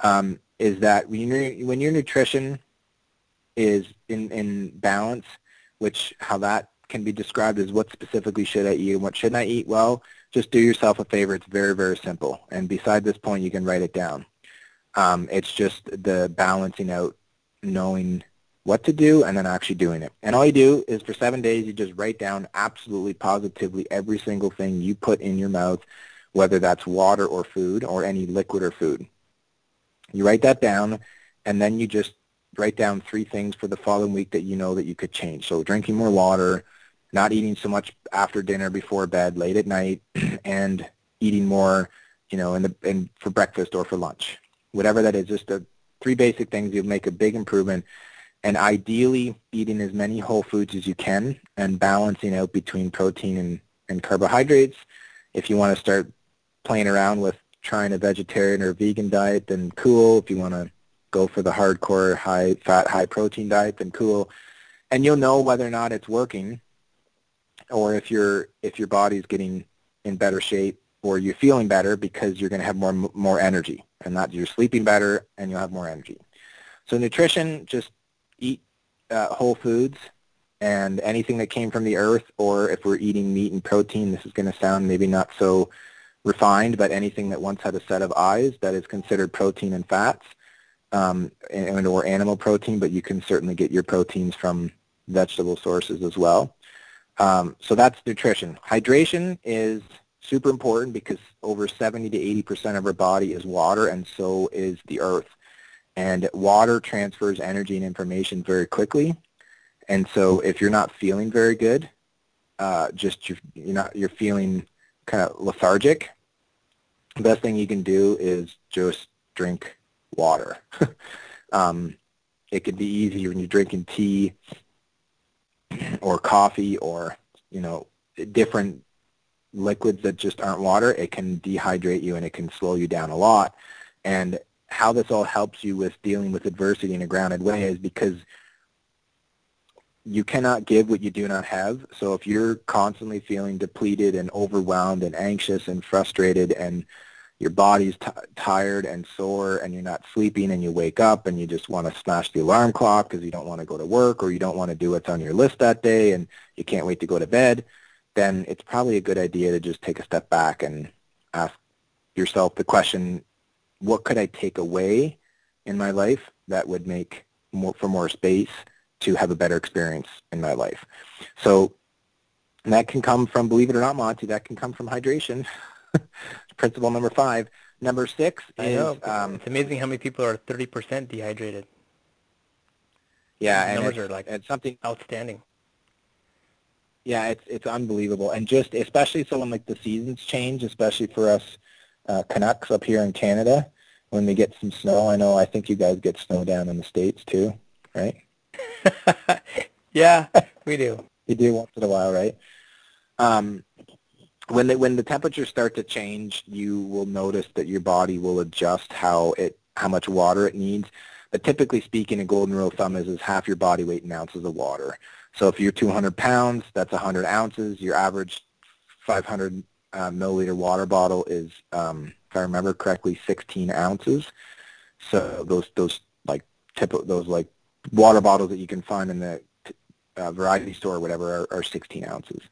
Um, is that when, you when your nutrition is in, in balance, which how that can be described as what specifically should I eat and what shouldn't I eat, well, just do yourself a favor. It's very, very simple. And beside this point, you can write it down. Um, it's just the balancing out, knowing what to do and then actually doing it. And all you do is for seven days, you just write down absolutely positively every single thing you put in your mouth, whether that's water or food or any liquid or food. You write that down and then you just write down three things for the following week that you know that you could change. So drinking more water, not eating so much after dinner before bed late at night, and eating more, you know, in the in for breakfast or for lunch. Whatever that is, just the three basic things, you'll make a big improvement. And ideally eating as many whole foods as you can and balancing out between protein and, and carbohydrates. If you want to start playing around with trying a vegetarian or vegan diet, then cool. If you want to go for the hardcore high fat, high protein diet, then cool. And you'll know whether or not it's working or if your if your body's getting in better shape or you're feeling better because you're going to have more more energy and that you're sleeping better and you'll have more energy. So nutrition, just eat uh, whole foods and anything that came from the earth or if we're eating meat and protein, this is going to sound maybe not so refined, but anything that once had a set of eyes that is considered protein and fats um, and or animal protein, but you can certainly get your proteins from vegetable sources as well. Um, so that's nutrition. Hydration is super important because over 70 to 80 percent of our body is water, and so is the earth. And water transfers energy and information very quickly. And so if you're not feeling very good, uh, just you're, you're not you're feeling kind of lethargic, the best thing you can do is just drink water. um, it could be easy when you're drinking tea or coffee or you know different liquids that just aren't water, it can dehydrate you and it can slow you down a lot. And how this all helps you with dealing with adversity in a grounded way is because you cannot give what you do not have. So if you're constantly feeling depleted and overwhelmed and anxious and frustrated and your body's tired and sore and you're not sleeping and you wake up and you just want to smash the alarm clock because you don't want to go to work or you don't want to do what's on your list that day and you can't wait to go to bed, then it's probably a good idea to just take a step back and ask yourself the question, what could I take away in my life that would make more, for more space to have a better experience in my life? So that can come from, believe it or not, Monty, that can come from hydration. principle number five. Number six is um, it's amazing how many people are 30% dehydrated. Yeah, and numbers are like it's something outstanding. Yeah, it's it's unbelievable, and just especially so when like the seasons change, especially for us uh, Canucks up here in Canada, when we get some snow. I know I think you guys get snow down in the states too, right? yeah, we do. you do once in a while, right? Um, when the, when the temperatures start to change, you will notice that your body will adjust how it how much water it needs. But typically speaking, a golden rule of thumb is, is half your body weight in ounces of water. So if you're 200 pounds, that's 100 ounces. Your average 500 uh, milliliter water bottle is, um, if I remember correctly, 16 ounces. So those those like tip those like water bottles that you can find in the uh, variety store or whatever are, are 16 ounces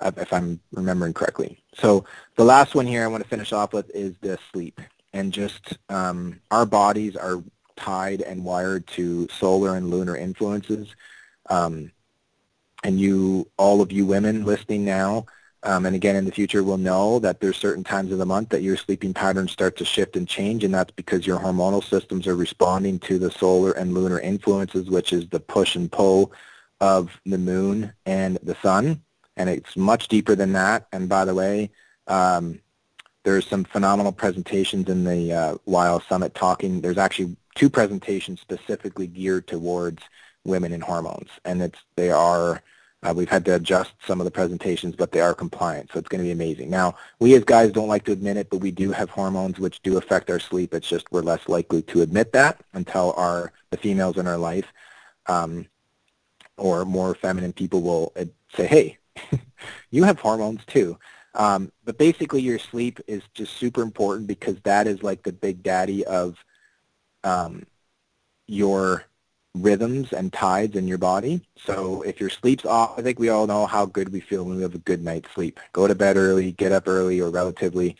if I'm remembering correctly. So the last one here I want to finish off with is the sleep. And just um, our bodies are tied and wired to solar and lunar influences. Um, and you, all of you women listening now, um, and again in the future will know that there's certain times of the month that your sleeping patterns start to shift and change, and that's because your hormonal systems are responding to the solar and lunar influences, which is the push and pull of the moon and the sun. And it's much deeper than that. And by the way, um, there's some phenomenal presentations in the uh, Summit talking. There's actually two presentations specifically geared towards women and hormones, and it's they are. Uh, we've had to adjust some of the presentations, but they are compliant, so it's going to be amazing. Now, we as guys don't like to admit it, but we do have hormones which do affect our sleep. It's just we're less likely to admit that until our the females in our life um, or more feminine people will uh, say, hey, you have hormones too. Um, but basically your sleep is just super important because that is like the big daddy of um, your rhythms and tides in your body. So if your sleep's off, I think we all know how good we feel when we have a good night's sleep. Go to bed early, get up early or relatively,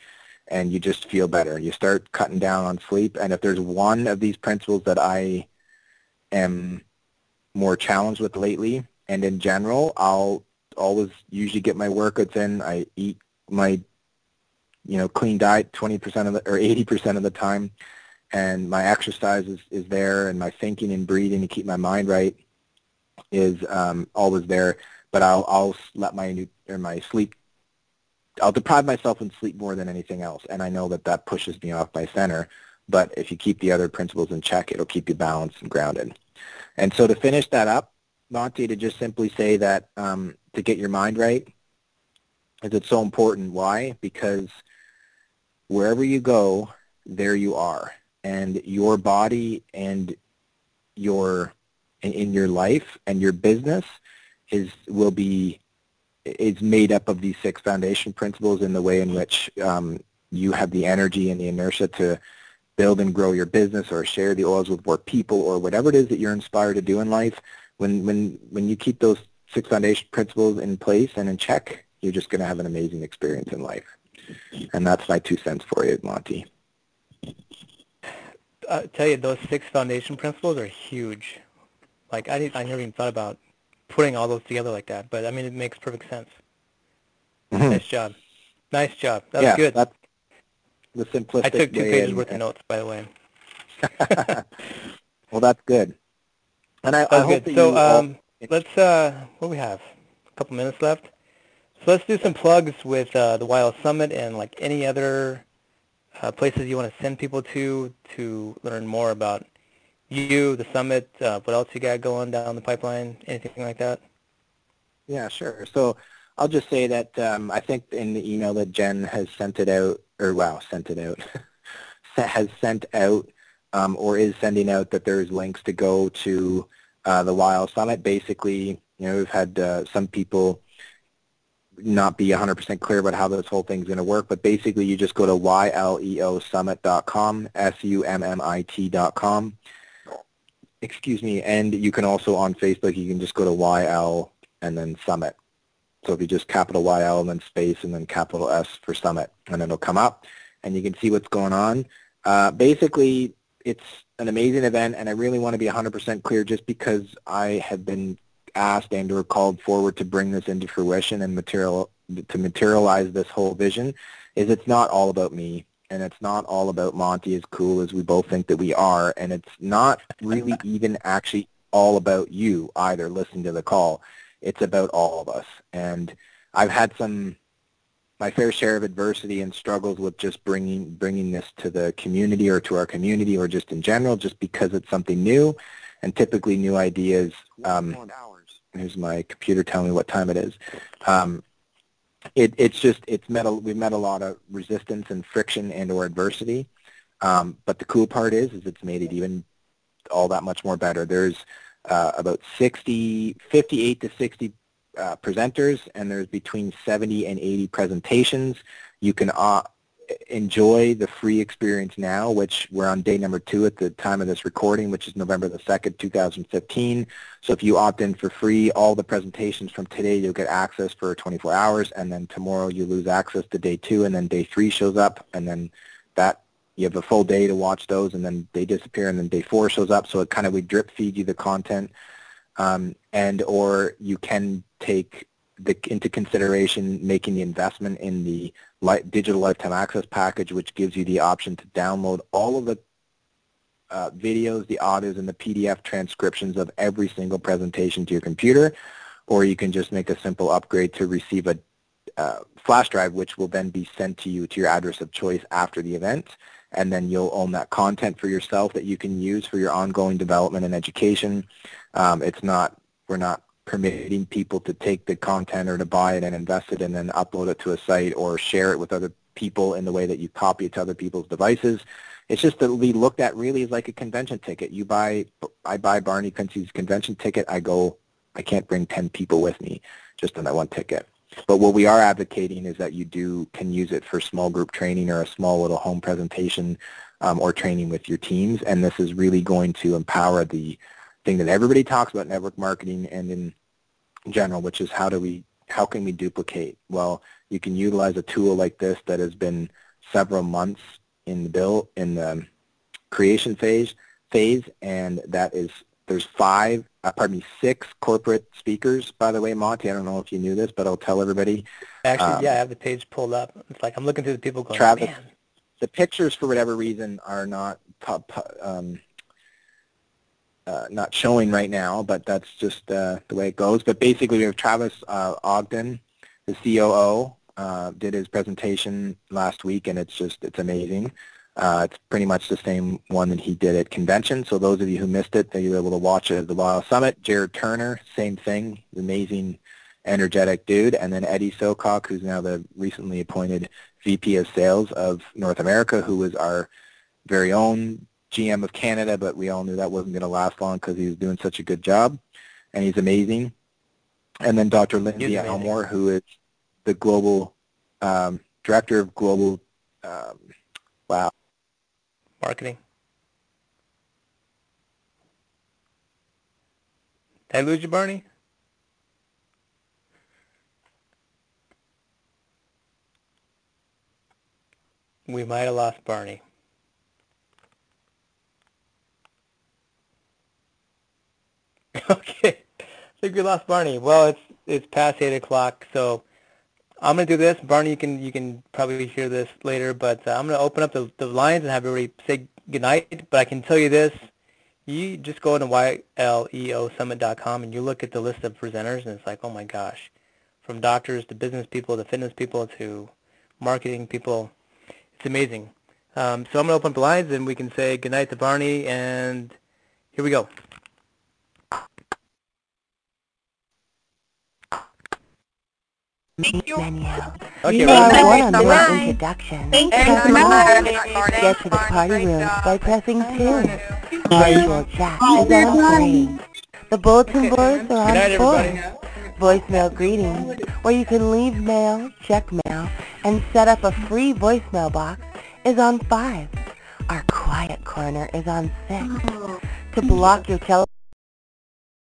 and you just feel better. You start cutting down on sleep. And if there's one of these principles that I am more challenged with lately, and in general, I'll always usually get my workouts in. I eat my you know clean diet 20% of the or 80% of the time. And my exercise is, is there and my thinking and breathing to keep my mind right is um, always there. But I'll I'll let my or my sleep I'll deprive myself in sleep more than anything else. And I know that that pushes me off my center. But if you keep the other principles in check it'll keep you balanced and grounded. And so to finish that up Monty to just simply say that um, to get your mind right is it's so important. Why? Because wherever you go, there you are. And your body and your in your life and your business is will be is made up of these six foundation principles in the way in which um, you have the energy and the inertia to build and grow your business or share the oils with more people or whatever it is that you're inspired to do in life. When when when you keep those six foundation principles in place and in check, you're just going to have an amazing experience in life. And that's my two cents for you, Monty. I tell you, those six foundation principles are huge. Like I, didn't, I never even thought about putting all those together like that, but I mean, it makes perfect sense. Mm-hmm. Nice job. Nice job. That yeah, was good. That's the simplistic I took two pages worth of notes, by the way. well, that's good. And I, I hope good. so um, let's. Uh, what do we have? A couple minutes left. So let's do some plugs with uh, the YLEO Summit and like any other uh, places you want to send people to to learn more about you, the summit, uh, what else you got going down the pipeline, anything like that? Yeah, sure. So I'll just say that um, I think in the email that Jen has sent it out, or wow, sent it out, has sent out um, or is sending out that there's links to go to uh, the YLEO Summit. Basically, you know, we've had uh, some people not be 100% clear about how this whole thing's going to work, but basically you just go to yleosummit.com, S-U-M-M-I-T.com, excuse me, and you can also on Facebook, you can just go to YL and then Summit. So if you just capital YL and then space and then capital S for Summit, and it'll come up, and you can see what's going on. Uh, basically, it's an amazing event, and I really want to be 100% clear just because I have been asked and or called forward to bring this into fruition and material to materialize this whole vision is it's not all about me and it's not all about Monty as cool as we both think that we are and it's not really even actually all about you either listening to the call. It's about all of us and I've had some my fair share of adversity and struggles with just bringing bringing this to the community or to our community or just in general just because it's something new and typically new ideas um, here's my computer telling me what time it is. Um, it, it's just it's met a, we've met a lot of resistance and friction and or adversity. Um, but the cool part is is it's made it even all that much more better. There's uh, about 60, 58 to 60 uh, presenters, and there's between 70 and 80 presentations. You can uh, enjoy the free experience now, which we're on day number two at the time of this recording, which is November the 2nd, 2015. So if you opt in for free, all the presentations from today, you'll get access for 24 hours, and then tomorrow you lose access to day two, and then day three shows up, and then that you have a full day to watch those, and then they disappear, and then day four shows up. So it kind of we drip feed you the content, um, and or you can take the, into consideration making the investment in the digital lifetime access package, which gives you the option to download all of the uh, videos, the audios, and the PDF transcriptions of every single presentation to your computer, or you can just make a simple upgrade to receive a uh, flash drive, which will then be sent to you to your address of choice after the event, and then you'll own that content for yourself that you can use for your ongoing development and education. Um, it's not, we're not permitting people to take the content or to buy it and invest it and then upload it to a site or share it with other people in the way that you copy it to other people's devices. It's just that we looked at really as like a convention ticket. You buy, I buy Barney Quincy's convention ticket. I go, I can't bring 10 people with me just on that one ticket. But what we are advocating is that you do can use it for small group training or a small little home presentation um, or training with your teams. And this is really going to empower the thing that everybody talks about network marketing and in general, which is how do we how can we duplicate? Well, you can utilize a tool like this that has been several months in the bill in the creation phase phase, and that is there's five, uh, pardon me, six corporate speakers. By the way, Monty, I don't know if you knew this, but I'll tell everybody. Actually, um, yeah, I have the page pulled up. It's like I'm looking through the people going, Travis, man. The pictures, for whatever reason, are not um, uh, not showing right now, but that's just uh, the way it goes. But basically, we have Travis uh, Ogden, the COO, uh, did his presentation last week, and it's just it's amazing. Uh, it's pretty much the same one that he did at convention. So those of you who missed it, you're able to watch it at the YLEO Summit. Jared Turner, same thing, amazing, energetic dude. And then Eddie Socock, who's now the recently appointed VP of Sales of North America, who was our very own GM of Canada, but we all knew that wasn't going to last long because he was doing such a good job, and he's amazing. And then Dr. Lindsay Elmore, who is the global um, director of global um, wow marketing. Did I lose you, Barney? We might have lost Barney. okay. I think we lost Barney. Well, it's it's past eight o'clock, so I'm gonna do this. Barney, you can you can probably hear this later, but uh, I'm gonna open up the, the lines and have everybody say goodnight. But I can tell you this: you just go to yleosummit.com and you look at the list of presenters, and it's like, oh my gosh, from doctors to business people to fitness people to marketing people, it's amazing. Um, so I'm gonna open up the lines and we can say goodnight to Barney, and here we go. Thank you. menu. Okay, you well, are one on Bye. the introduction. Thank Press you. one. Bye. Get to the party room by pressing two. Bye. Virtual chat is on three. The bulletin boards are on four. Voicemail greetings, where you can leave mail, check mail, and set up a free voicemail box is on five. Our quiet corner is on six. To block your telephone